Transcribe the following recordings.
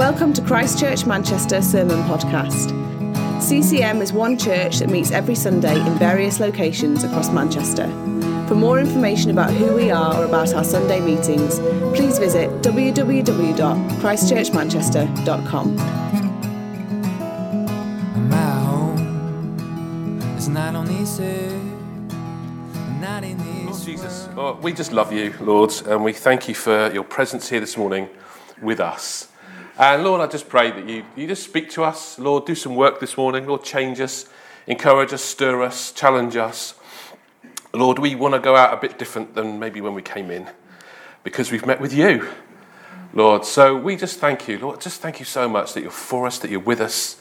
Welcome to Christchurch Manchester Sermon Podcast. CCM is one church that meets every Sunday in various locations across Manchester. For more information about who we are or about our Sunday meetings, please visit www.christchurchmanchester.com. My home is not on this earth, not in this Lord Jesus, oh, we just love you, Lord, and we thank you for your presence here this morning with us. And Lord, I just pray that you, you just speak to us. Lord, do some work this morning. Lord, change us, encourage us, stir us, challenge us. Lord, we want to go out a bit different than maybe when we came in because we've met with you, Lord. So we just thank you, Lord. Just thank you so much that you're for us, that you're with us,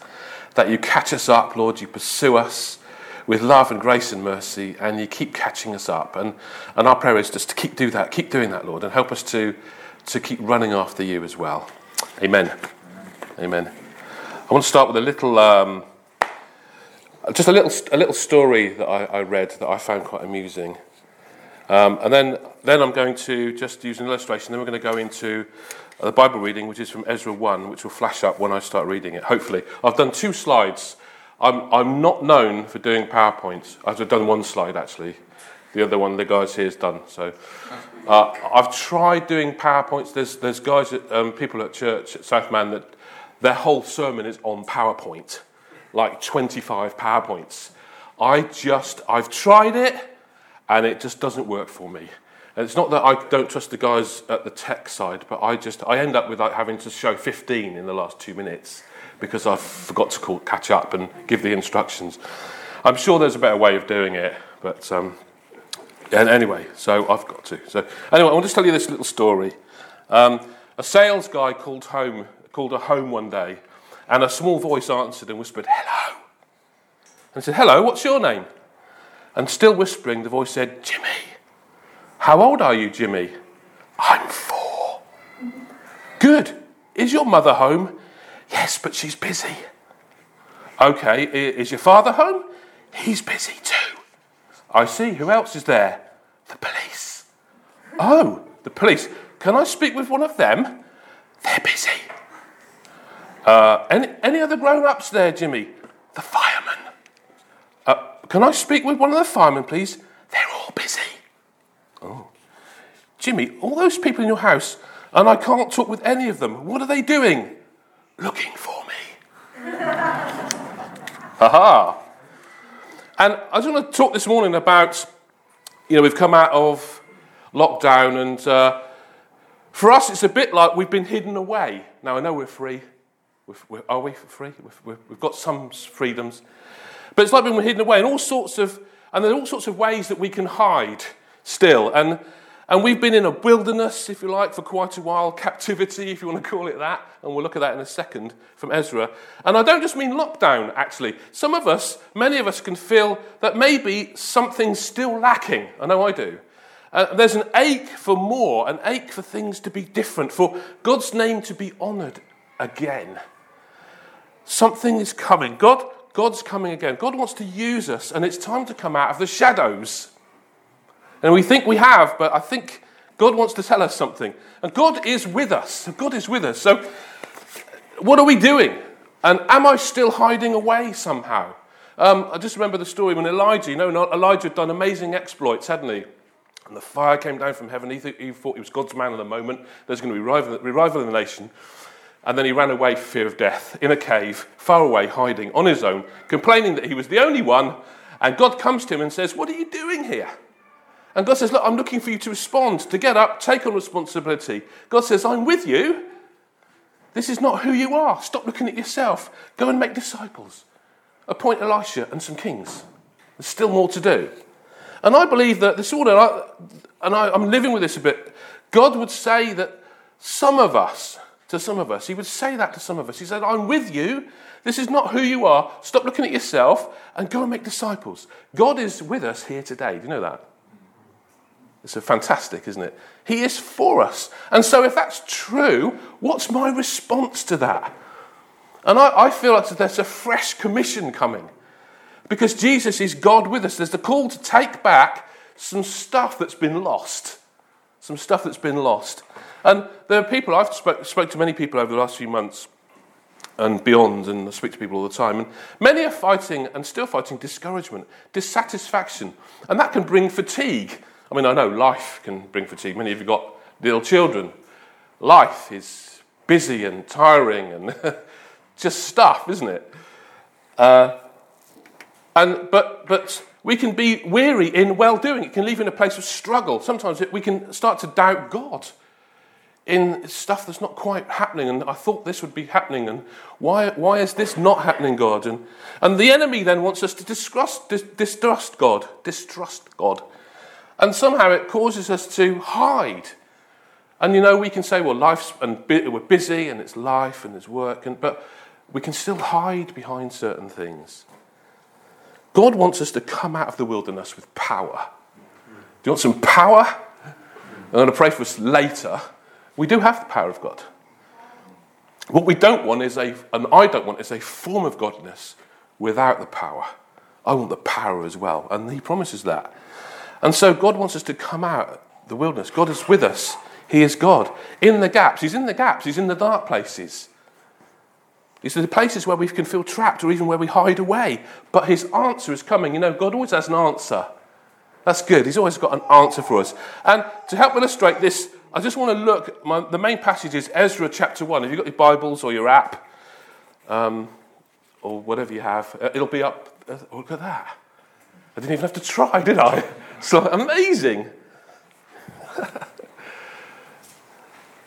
that you catch us up, Lord. You pursue us with love and grace and mercy, and you keep catching us up. And, and our prayer is just to keep do that, keep doing that, Lord, and help us to, to keep running after you as well. Amen. Amen. I want to start with a little, um, just a little, a little story that I, I read that I found quite amusing. Um, and then, then I'm going to just use an illustration. Then we're going to go into the Bible reading, which is from Ezra 1, which will flash up when I start reading it, hopefully. I've done two slides. I'm, I'm not known for doing PowerPoints. I've done one slide, actually. The other one, the guys here, has done. So uh, I've tried doing PowerPoints. There's, there's guys, at, um, people at church at Southman that their whole sermon is on PowerPoint, like 25 PowerPoints. I just, I've tried it, and it just doesn't work for me. And it's not that I don't trust the guys at the tech side, but I just, I end up with like having to show 15 in the last two minutes because I forgot to call, catch up and give the instructions. I'm sure there's a better way of doing it, but um, and anyway, so I've got to. So anyway, I want to tell you this little story. Um, a sales guy called home, called a home one day, and a small voice answered and whispered, "Hello." And he said, "Hello, what's your name?" And still whispering, the voice said, "Jimmy." How old are you, Jimmy? I'm four. Good. Is your mother home? Yes, but she's busy. Okay, is your father home? He's busy too. I see. Who else is there? The police. Oh, the police. Can I speak with one of them? They're busy. Uh, any, any other grown ups there, Jimmy? The firemen. Uh, can I speak with one of the firemen, please? They're all busy. Oh. Jimmy, all those people in your house, and I can't talk with any of them. What are they doing? Looking for me. Haha. And I just want to talk this morning about, you know, we've come out of lockdown, and uh, for us, it's a bit like we've been hidden away. Now, I know we're free. We're, we're, are we free? We've, we've got some freedoms. But it's like been hidden away in all sorts of, and there are all sorts of ways that we can hide still. And, and we've been in a wilderness, if you like, for quite a while, captivity, if you want to call it that. And we'll look at that in a second from Ezra. And I don't just mean lockdown, actually. Some of us, many of us, can feel that maybe something's still lacking. I know I do. Uh, there's an ache for more, an ache for things to be different, for God's name to be honoured again. Something is coming. God, God's coming again. God wants to use us, and it's time to come out of the shadows. And we think we have, but I think God wants to tell us something. And God is with us. God is with us. So, what are we doing? And am I still hiding away somehow? Um, I just remember the story when Elijah, you know, Elijah had done amazing exploits, hadn't he? And the fire came down from heaven. He, he thought he was God's man at the moment. There's going to be revival, revival in the nation. And then he ran away for fear of death in a cave, far away, hiding on his own, complaining that he was the only one. And God comes to him and says, What are you doing here? And God says, Look, I'm looking for you to respond, to get up, take on responsibility. God says, I'm with you. This is not who you are. Stop looking at yourself. Go and make disciples. Appoint Elisha and some kings. There's still more to do. And I believe that this order, and I, I'm living with this a bit, God would say that some of us, to some of us, He would say that to some of us. He said, I'm with you. This is not who you are. Stop looking at yourself and go and make disciples. God is with us here today. Do you know that? It's a fantastic, isn't it? He is for us. And so, if that's true, what's my response to that? And I, I feel like there's a fresh commission coming because Jesus is God with us. There's the call to take back some stuff that's been lost. Some stuff that's been lost. And there are people, I've spoke, spoke to many people over the last few months and beyond, and I speak to people all the time, and many are fighting and still fighting discouragement, dissatisfaction, and that can bring fatigue. I mean, I know life can bring fatigue. Many of you got little children. Life is busy and tiring and just stuff, isn't it? Uh, and, but, but we can be weary in well doing. It can leave in a place of struggle. Sometimes it, we can start to doubt God in stuff that's not quite happening. And I thought this would be happening. And why, why is this not happening, God? And, and the enemy then wants us to distrust, dis, distrust God, distrust God. And somehow it causes us to hide. And you know, we can say, well, life's, and we're busy and it's life and it's work, and, but we can still hide behind certain things. God wants us to come out of the wilderness with power. Do you want some power? I'm going to pray for us later. We do have the power of God. What we don't want is a, and I don't want, is a form of godliness without the power. I want the power as well. And He promises that. And so God wants us to come out the wilderness. God is with us. He is God. In the gaps. He's in the gaps. He's in the dark places. These are the places where we can feel trapped or even where we hide away. But his answer is coming. You know, God always has an answer. That's good. He's always got an answer for us. And to help illustrate this, I just want to look. My, the main passage is Ezra chapter 1. If you've got your Bibles or your app, um, or whatever you have, uh, it'll be up. Uh, look at that. I didn't even have to try, did I? So amazing.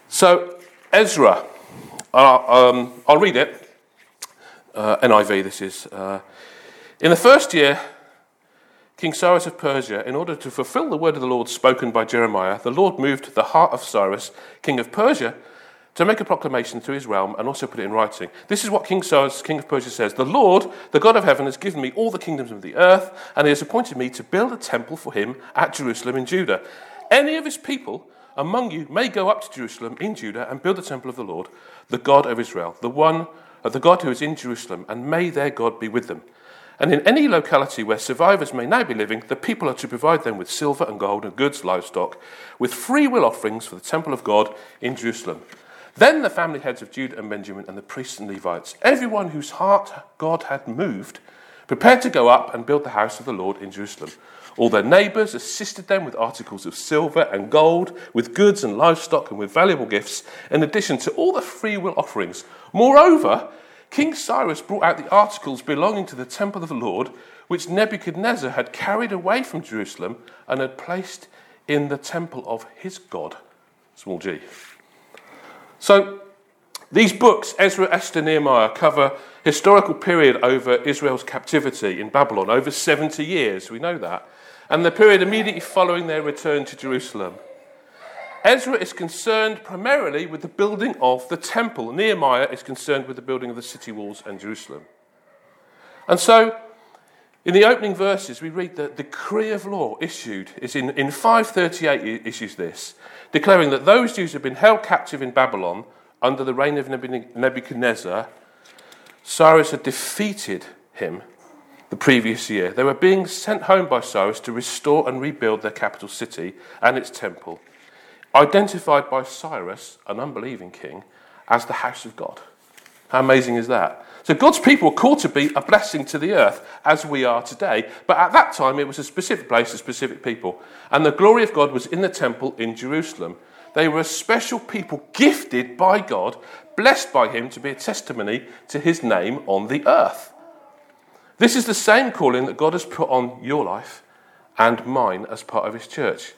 so, Ezra. Uh, um, I'll read it uh, NIV this is. Uh, in the first year, King Cyrus of Persia, in order to fulfill the word of the Lord spoken by Jeremiah, the Lord moved the heart of Cyrus, king of Persia, to make a proclamation through his realm and also put it in writing. This is what King Cyrus, king of Persia, says The Lord, the God of heaven, has given me all the kingdoms of the earth, and he has appointed me to build a temple for him at Jerusalem in Judah. Any of his people among you may go up to Jerusalem in Judah and build the temple of the Lord, the God of Israel, the one of the God who is in Jerusalem, and may their God be with them. And in any locality where survivors may now be living, the people are to provide them with silver and gold and goods, livestock, with free will offerings for the temple of God in Jerusalem. Then the family heads of Judah and Benjamin and the priests and Levites, everyone whose heart God had moved, prepared to go up and build the house of the Lord in Jerusalem. All their neighbours assisted them with articles of silver and gold, with goods and livestock, and with valuable gifts, in addition to all the free will offerings. Moreover, King Cyrus brought out the articles belonging to the temple of the Lord, which Nebuchadnezzar had carried away from Jerusalem and had placed in the temple of his God. Small g. So, these books, Ezra, Esther, Nehemiah, cover historical period over Israel's captivity in Babylon, over 70 years. We know that and the period immediately following their return to Jerusalem. Ezra is concerned primarily with the building of the temple. Nehemiah is concerned with the building of the city walls and Jerusalem. And so, in the opening verses, we read that the decree of law issued is in, in 538 issues this, declaring that those Jews who have been held captive in Babylon under the reign of Nebuchadnezzar, Cyrus had defeated him the previous year. They were being sent home by Cyrus to restore and rebuild their capital city and its temple, identified by Cyrus, an unbelieving king, as the house of God. How amazing is that? So God's people were called to be a blessing to the earth as we are today. But at that time, it was a specific place, a specific people. And the glory of God was in the temple in Jerusalem. They were a special people gifted by God, blessed by Him to be a testimony to His name on the earth. This is the same calling that God has put on your life and mine as part of His church.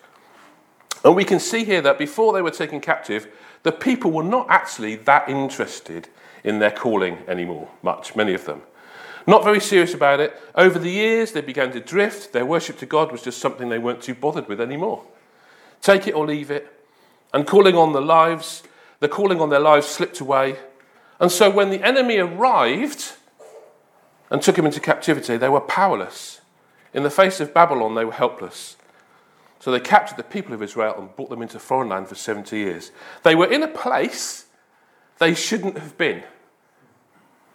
And we can see here that before they were taken captive, the people were not actually that interested in their calling anymore, much, many of them. Not very serious about it. Over the years, they began to drift. Their worship to God was just something they weren't too bothered with anymore. Take it or leave it. And calling on the lives, the calling on their lives slipped away. And so when the enemy arrived, and took him into captivity, they were powerless. In the face of Babylon, they were helpless. So they captured the people of Israel and brought them into foreign land for 70 years. They were in a place they shouldn't have been.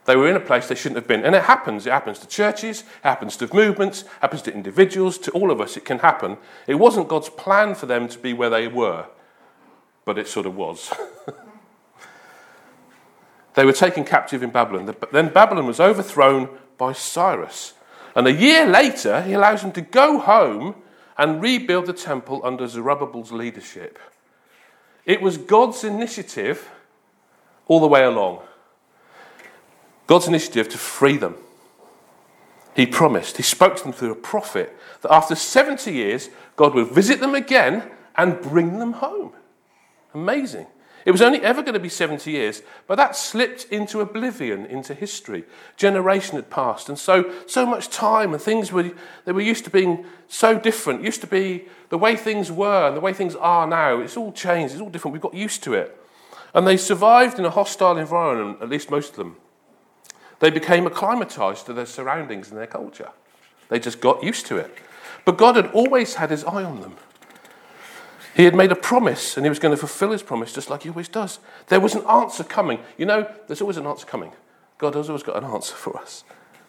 They were in a place they shouldn't have been. And it happens. It happens to churches, it happens to movements, it happens to individuals, to all of us. It can happen. It wasn't God's plan for them to be where they were. but it sort of was. they were taken captive in Babylon. Then Babylon was overthrown by Cyrus. And a year later, he allows them to go home and rebuild the temple under Zerubbabel's leadership. It was God's initiative all the way along. God's initiative to free them. He promised, he spoke to them through a prophet that after 70 years, God would visit them again and bring them home. Amazing. It was only ever going to be 70 years, but that slipped into oblivion, into history. Generation had passed, and so, so much time and things were, they were used to being so different, used to be the way things were and the way things are now. It's all changed, it's all different. We've got used to it. And they survived in a hostile environment, at least most of them. They became acclimatized to their surroundings and their culture. They just got used to it. But God had always had his eye on them. He had made a promise and he was going to fulfill his promise just like he always does. There was an answer coming. You know, there's always an answer coming. God has always got an answer for us.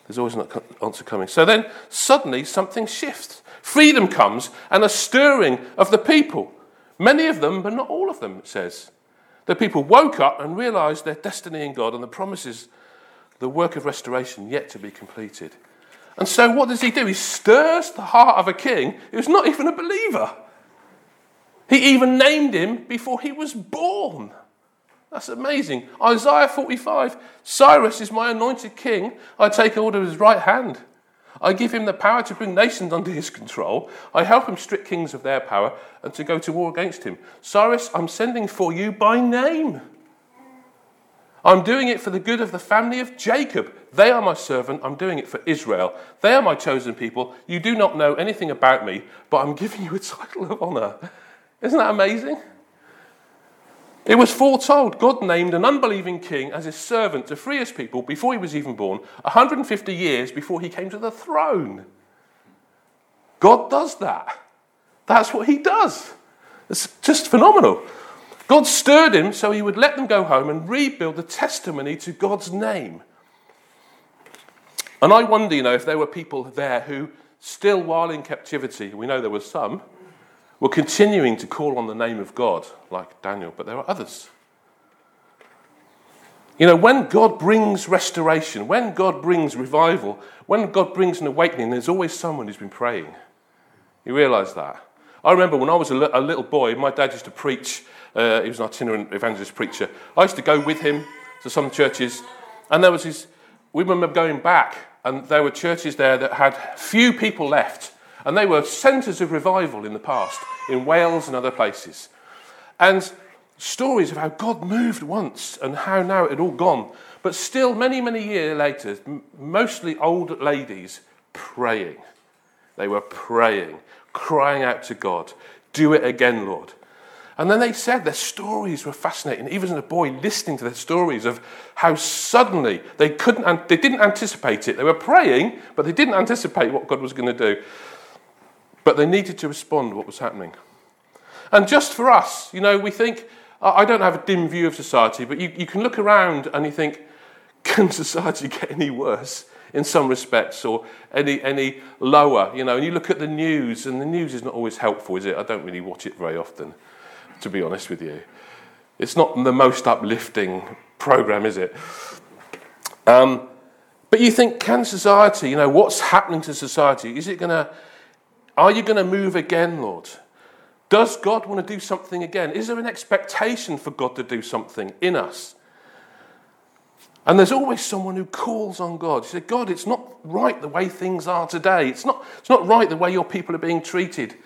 There's always an answer coming. So then suddenly something shifts. Freedom comes and a stirring of the people. Many of them, but not all of them, it says. The people woke up and realized their destiny in God and the promises, the work of restoration yet to be completed. And so what does he do? He stirs the heart of a king who's not even a believer. He even named him before he was born. That's amazing. Isaiah 45 Cyrus is my anointed king. I take hold of his right hand. I give him the power to bring nations under his control. I help him strip kings of their power and to go to war against him. Cyrus, I'm sending for you by name. I'm doing it for the good of the family of Jacob. They are my servant. I'm doing it for Israel. They are my chosen people. You do not know anything about me, but I'm giving you a title of honor. Isn't that amazing? It was foretold. God named an unbelieving king as his servant to free his people before he was even born, 150 years before he came to the throne. God does that. That's what he does. It's just phenomenal. God stirred him so he would let them go home and rebuild the testimony to God's name. And I wonder, you know, if there were people there who, still while in captivity, we know there were some, we're continuing to call on the name of God, like Daniel, but there are others. You know, when God brings restoration, when God brings revival, when God brings an awakening, there's always someone who's been praying. You realize that? I remember when I was a, li- a little boy, my dad used to preach. Uh, he was an itinerant evangelist preacher. I used to go with him to some churches, and there was this. We remember going back, and there were churches there that had few people left, and they were centres of revival in the past, in Wales and other places. And stories of how God moved once and how now it had all gone. But still, many, many years later, mostly old ladies praying. They were praying, crying out to God, Do it again, Lord. And then they said their stories were fascinating. Even as a boy, listening to their stories of how suddenly they couldn't, they didn't anticipate it. They were praying, but they didn't anticipate what God was going to do. But they needed to respond to what was happening. And just for us, you know, we think, I don't have a dim view of society, but you, you can look around and you think, can society get any worse in some respects or any, any lower? You know, and you look at the news, and the news is not always helpful, is it? I don't really watch it very often, to be honest with you. It's not the most uplifting program, is it? Um, but you think, can society, you know, what's happening to society? Is it going to are you going to move again, Lord? Does God want to do something again? Is there an expectation for God to do something in us? And there's always someone who calls on God. You say, God, it's not right the way things are today. It's not, it's not right the way your people are being treated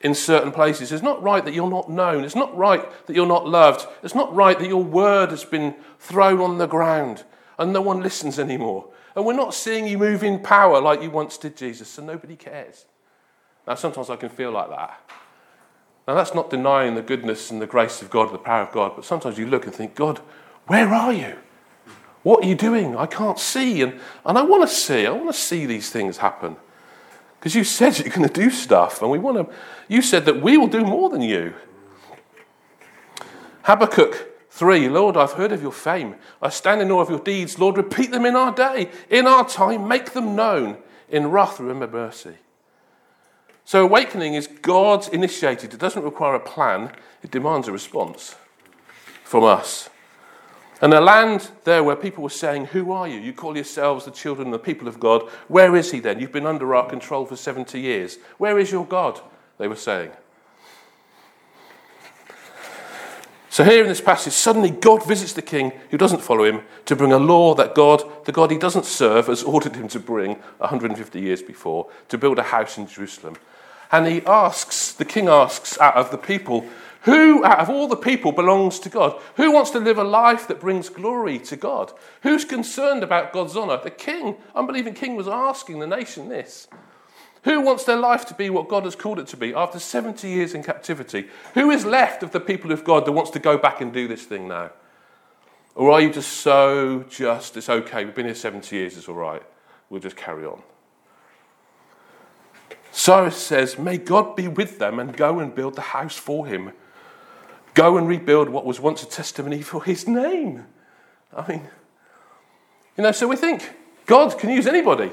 in certain places. It's not right that you're not known. It's not right that you're not loved. It's not right that your word has been thrown on the ground and no one listens anymore. And we're not seeing you move in power like you once did, Jesus, so nobody cares. Now, sometimes I can feel like that. Now, that's not denying the goodness and the grace of God, the power of God, but sometimes you look and think, God, where are you? What are you doing? I can't see. And, and I want to see. I want to see these things happen. Because you said you're going to do stuff, and we want to. You said that we will do more than you. Habakkuk 3 Lord, I've heard of your fame. I stand in awe of your deeds. Lord, repeat them in our day. In our time, make them known. In wrath, remember mercy. So, awakening is God's initiated. It doesn't require a plan, it demands a response from us. And a land there where people were saying, Who are you? You call yourselves the children and the people of God. Where is he then? You've been under our control for 70 years. Where is your God? They were saying. So, here in this passage, suddenly God visits the king who doesn't follow him to bring a law that God, the God he doesn't serve, has ordered him to bring 150 years before to build a house in Jerusalem. And he asks, the king asks out of the people, who out of all the people belongs to God? Who wants to live a life that brings glory to God? Who's concerned about God's honour? The king, unbelieving king, was asking the nation this. Who wants their life to be what God has called it to be after 70 years in captivity? Who is left of the people of God that wants to go back and do this thing now? Or are you just so just, it's okay, we've been here 70 years, it's all right, we'll just carry on? Cyrus says, May God be with them and go and build the house for him. Go and rebuild what was once a testimony for his name. I mean, you know, so we think God can use anybody.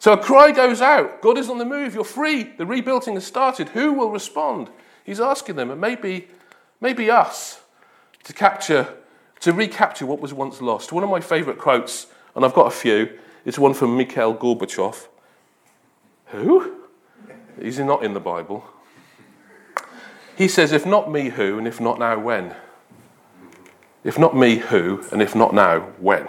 So a cry goes out God is on the move, you're free, the rebuilding has started. Who will respond? He's asking them, and maybe, maybe us, to capture, to recapture what was once lost. One of my favourite quotes, and I've got a few, is one from Mikhail Gorbachev. Who? He's not in the Bible. He says, If not me, who? And if not now, when? If not me, who? And if not now, when?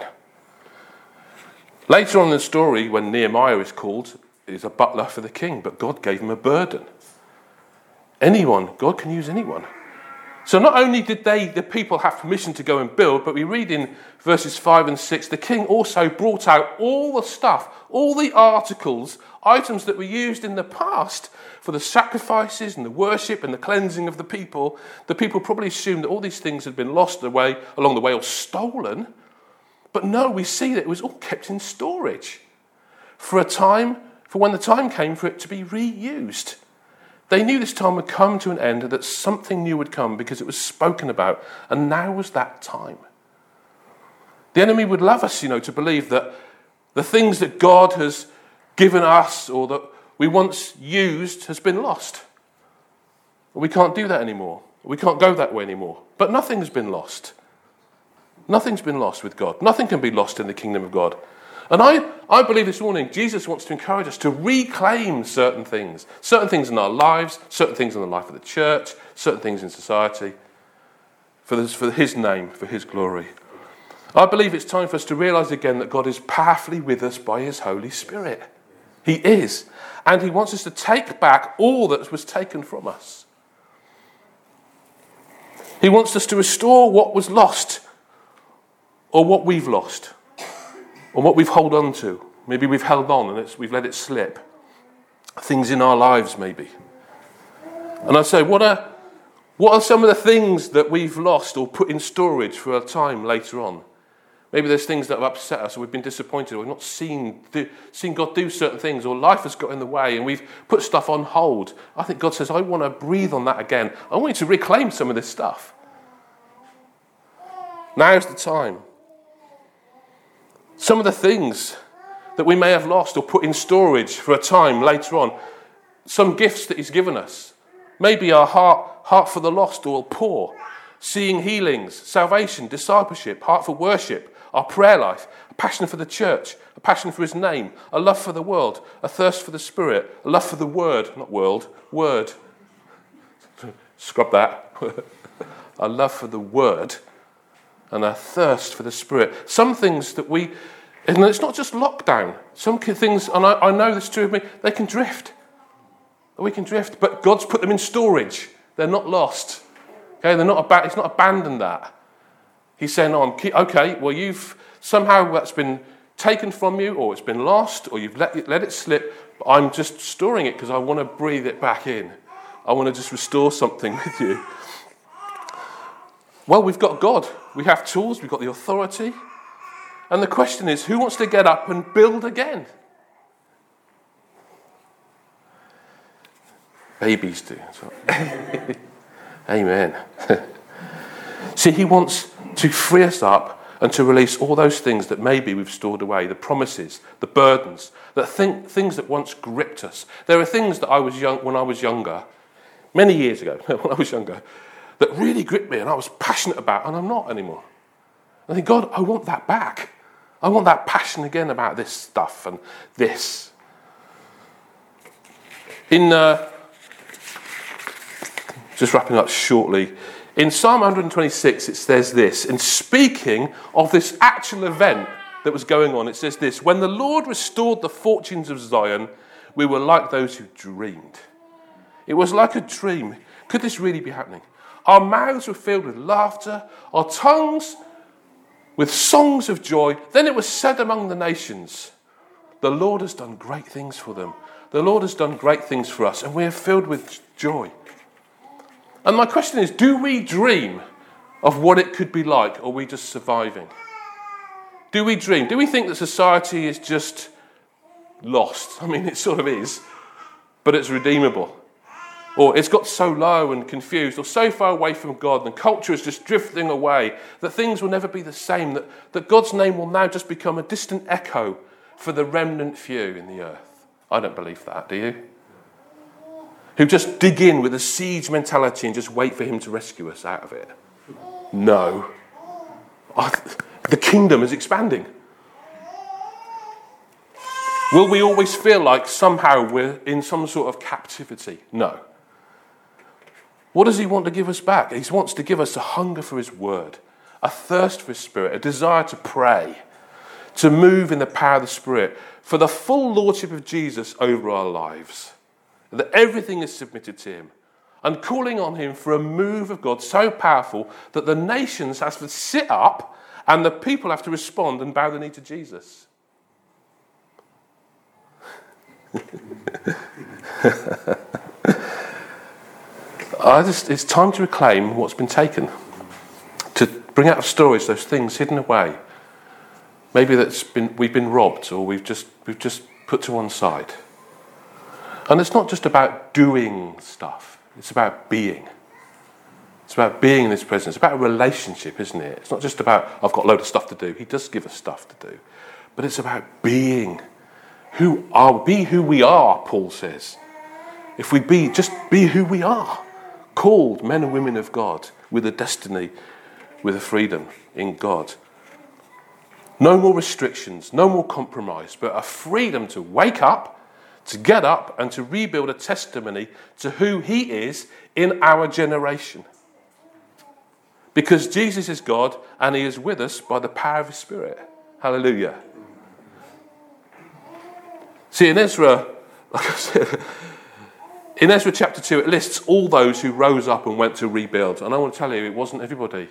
Later on in the story, when Nehemiah is called, he's a butler for the king, but God gave him a burden. Anyone, God can use anyone. So not only did they, the people, have permission to go and build, but we read in verses 5 and 6 the king also brought out all the stuff, all the articles, items that were used in the past for the sacrifices and the worship and the cleansing of the people. The people probably assumed that all these things had been lost away along the way or stolen. But no, we see that it was all kept in storage for a time, for when the time came for it to be reused. They knew this time would come to an end and that something new would come because it was spoken about, and now was that time. The enemy would love us, you know, to believe that the things that God has given us or that we once used has been lost. We can't do that anymore. We can't go that way anymore. But nothing's been lost. Nothing's been lost with God. Nothing can be lost in the kingdom of God. And I, I believe this morning Jesus wants to encourage us to reclaim certain things, certain things in our lives, certain things in the life of the church, certain things in society, for, this, for His name, for His glory. I believe it's time for us to realize again that God is powerfully with us by His Holy Spirit. He is. And He wants us to take back all that was taken from us. He wants us to restore what was lost or what we've lost or what we've held on to. Maybe we've held on and we've let it slip. Things in our lives, maybe. And I say, what are, what are some of the things that we've lost or put in storage for a time later on? Maybe there's things that have upset us, or we've been disappointed, or we've not seen, do, seen God do certain things, or life has got in the way, and we've put stuff on hold. I think God says, I want to breathe on that again. I want you to reclaim some of this stuff. Now's the time. Some of the things that we may have lost or put in storage for a time later on, some gifts that He's given us, maybe our heart, heart for the lost or poor, seeing healings, salvation, discipleship, heart for worship, our prayer life, a passion for the church, a passion for His name, a love for the world, a thirst for the Spirit, a love for the Word, not world, Word. Scrub that. a love for the Word and a thirst for the Spirit. Some things that we, and it's not just lockdown, some things, and I, I know this is true of me, they can drift. We can drift, but God's put them in storage. They're not lost. Okay, they're not about, He's not abandoned that. He's saying, oh, okay, well, you've somehow that's been taken from you, or it's been lost, or you've let it, let it slip, but I'm just storing it because I want to breathe it back in. I want to just restore something with you. Well, we've got God. We have tools, we've got the authority. And the question is who wants to get up and build again? Babies do. Amen. See, he wants to free us up and to release all those things that maybe we've stored away the promises, the burdens, the think, things that once gripped us. There are things that I was young, when I was younger, many years ago, when I was younger, that really gripped me and I was passionate about, and I'm not anymore. I think, God, I want that back. I want that passion again about this stuff and this. In uh, just wrapping up shortly, in Psalm 126, it says this, in speaking of this actual event that was going on, it says this When the Lord restored the fortunes of Zion, we were like those who dreamed. It was like a dream. Could this really be happening? Our mouths were filled with laughter, our tongues with songs of joy. Then it was said among the nations, The Lord has done great things for them. The Lord has done great things for us, and we are filled with joy. And my question is do we dream of what it could be like, or are we just surviving? Do we dream? Do we think that society is just lost? I mean, it sort of is, but it's redeemable. Or it's got so low and confused, or so far away from God, and culture is just drifting away that things will never be the same, that, that God's name will now just become a distant echo for the remnant few in the earth. I don't believe that, do you? who just dig in with a siege mentality and just wait for him to rescue us out of it. No. The kingdom is expanding. Will we always feel like somehow we're in some sort of captivity? No. What does he want to give us back? He wants to give us a hunger for his word, a thirst for his spirit, a desire to pray, to move in the power of the spirit, for the full lordship of Jesus over our lives that everything is submitted to him, and calling on him for a move of God so powerful that the nations have to sit up and the people have to respond and bow the knee to Jesus. Just, it's time to reclaim what's been taken, to bring out of stories those things hidden away. Maybe that's been, we've been robbed or we've just, we've just put to one side. And it's not just about doing stuff, it's about being. It's about being in His presence. It's about a relationship, isn't it? It's not just about, I've got a load of stuff to do. He does give us stuff to do. But it's about being. Who are, be who we are, Paul says. If we be, just be who we are. Called men and women of God with a destiny, with a freedom in God. No more restrictions, no more compromise, but a freedom to wake up to get up and to rebuild a testimony to who He is in our generation. Because Jesus is God and He is with us by the power of His Spirit. Hallelujah. See, in Ezra, like I said, in Ezra chapter 2, it lists all those who rose up and went to rebuild. And I want to tell you, it wasn't everybody.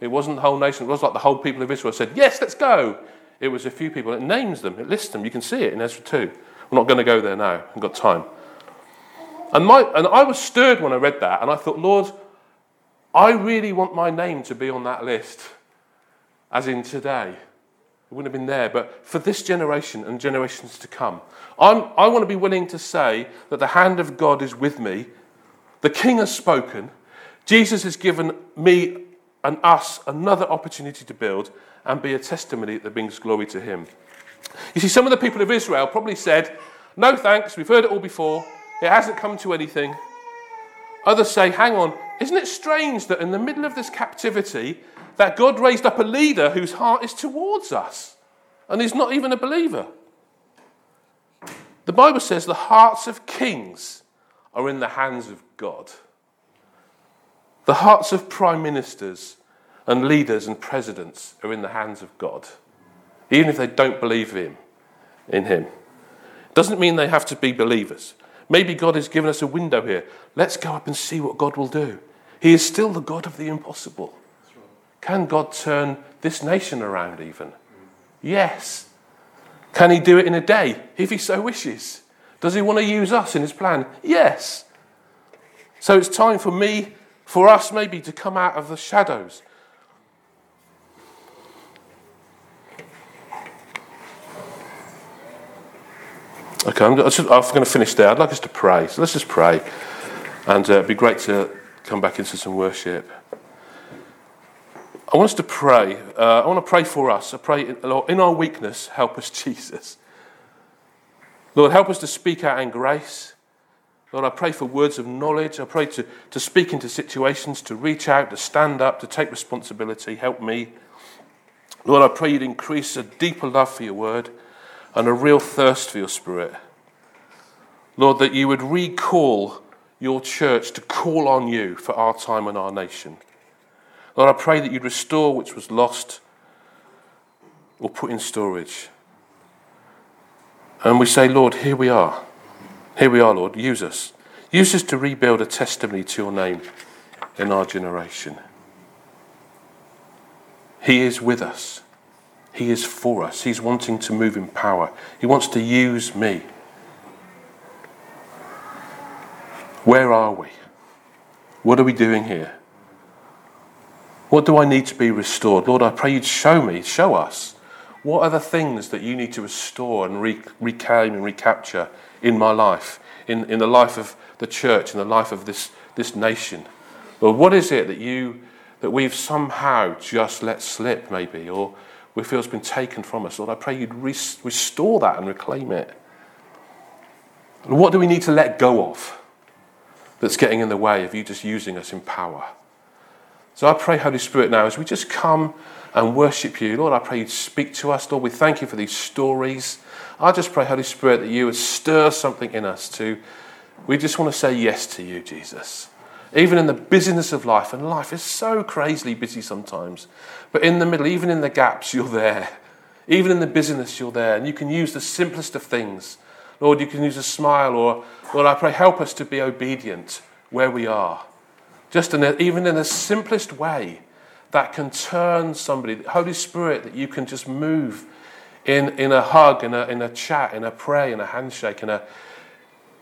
It wasn't the whole nation. It was like the whole people of Israel said, Yes, let's go. It was a few people. It names them, it lists them. You can see it in Ezra 2. We're not going to go there now. I've got time. And, my, and I was stirred when I read that, and I thought, Lord, I really want my name to be on that list, as in today. It wouldn't have been there, but for this generation and generations to come. I'm, I want to be willing to say that the hand of God is with me. The King has spoken. Jesus has given me and us another opportunity to build and be a testimony that brings glory to Him. You see, some of the people of Israel probably said, No thanks, we've heard it all before, it hasn't come to anything. Others say, Hang on, isn't it strange that in the middle of this captivity, that God raised up a leader whose heart is towards us and he's not even a believer? The Bible says the hearts of kings are in the hands of God. The hearts of prime ministers and leaders and presidents are in the hands of God even if they don't believe him, in him. Doesn't mean they have to be believers. Maybe God has given us a window here. Let's go up and see what God will do. He is still the God of the impossible. Can God turn this nation around even? Yes. Can he do it in a day if he so wishes? Does he want to use us in his plan? Yes. So it's time for me, for us maybe, to come out of the shadows Okay, I'm, I'm going to finish there. I'd like us to pray. So let's just pray. And uh, it'd be great to come back into some worship. I want us to pray. Uh, I want to pray for us. I pray, Lord, in our weakness, help us, Jesus. Lord, help us to speak out in grace. Lord, I pray for words of knowledge. I pray to, to speak into situations, to reach out, to stand up, to take responsibility. Help me. Lord, I pray you'd increase a deeper love for your word and a real thirst for your spirit. Lord, that you would recall your church to call on you for our time and our nation. Lord, I pray that you'd restore which was lost or put in storage. And we say, Lord, here we are. Here we are, Lord. Use us. Use us to rebuild a testimony to your name in our generation. He is with us. He is for us. He's wanting to move in power. He wants to use me. Where are we? What are we doing here? What do I need to be restored? Lord, I pray you'd show me, show us. What are the things that you need to restore and re- reclaim and recapture in my life, in, in the life of the church, in the life of this, this nation? Lord, what is it that you that we've somehow just let slip, maybe, or we feel has been taken from us? Lord, I pray you'd res- restore that and reclaim it. What do we need to let go of that's getting in the way of you just using us in power? So I pray, Holy Spirit, now as we just come and worship you, Lord, I pray you'd speak to us. Lord, we thank you for these stories. I just pray, Holy Spirit, that you would stir something in us to, we just want to say yes to you, Jesus. Even in the busyness of life, and life is so crazily busy sometimes, but in the middle, even in the gaps, you're there. Even in the busyness, you're there. And you can use the simplest of things. Lord, you can use a smile, or Lord, I pray, help us to be obedient where we are. Just in a, even in the simplest way that can turn somebody, the Holy Spirit, that you can just move in, in a hug, in a, in a chat, in a prayer, in a handshake, in, a,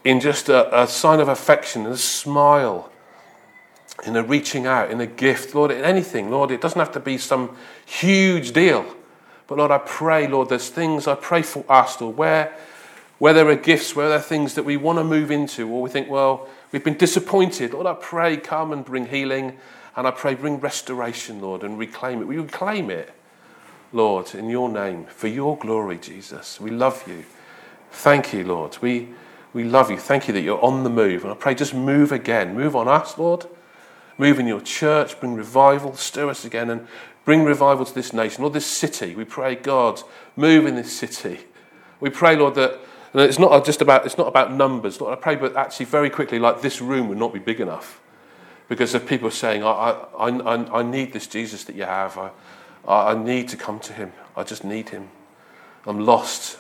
in just a, a sign of affection, in a smile, in a reaching out, in a gift, Lord, in anything, Lord, it doesn't have to be some huge deal. But Lord, I pray, Lord, there's things I pray for us, Lord, where, where there are gifts, where there are things that we want to move into, or we think, well, We've been disappointed. Lord, I pray, come and bring healing. And I pray, bring restoration, Lord, and reclaim it. We reclaim it, Lord, in your name, for your glory, Jesus. We love you. Thank you, Lord. We, we love you. Thank you that you're on the move. And I pray, just move again. Move on us, Lord. Move in your church. Bring revival. Stir us again and bring revival to this nation, Lord, this city. We pray, God, move in this city. We pray, Lord, that and it's not just about, it's not about numbers. Lord, I pray, but actually very quickly, like this room would not be big enough because of people saying, I, I, I, I need this Jesus that you have. I, I need to come to him. I just need him. I'm lost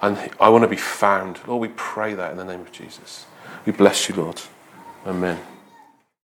and I want to be found. Lord, we pray that in the name of Jesus. We bless you, Lord. Amen.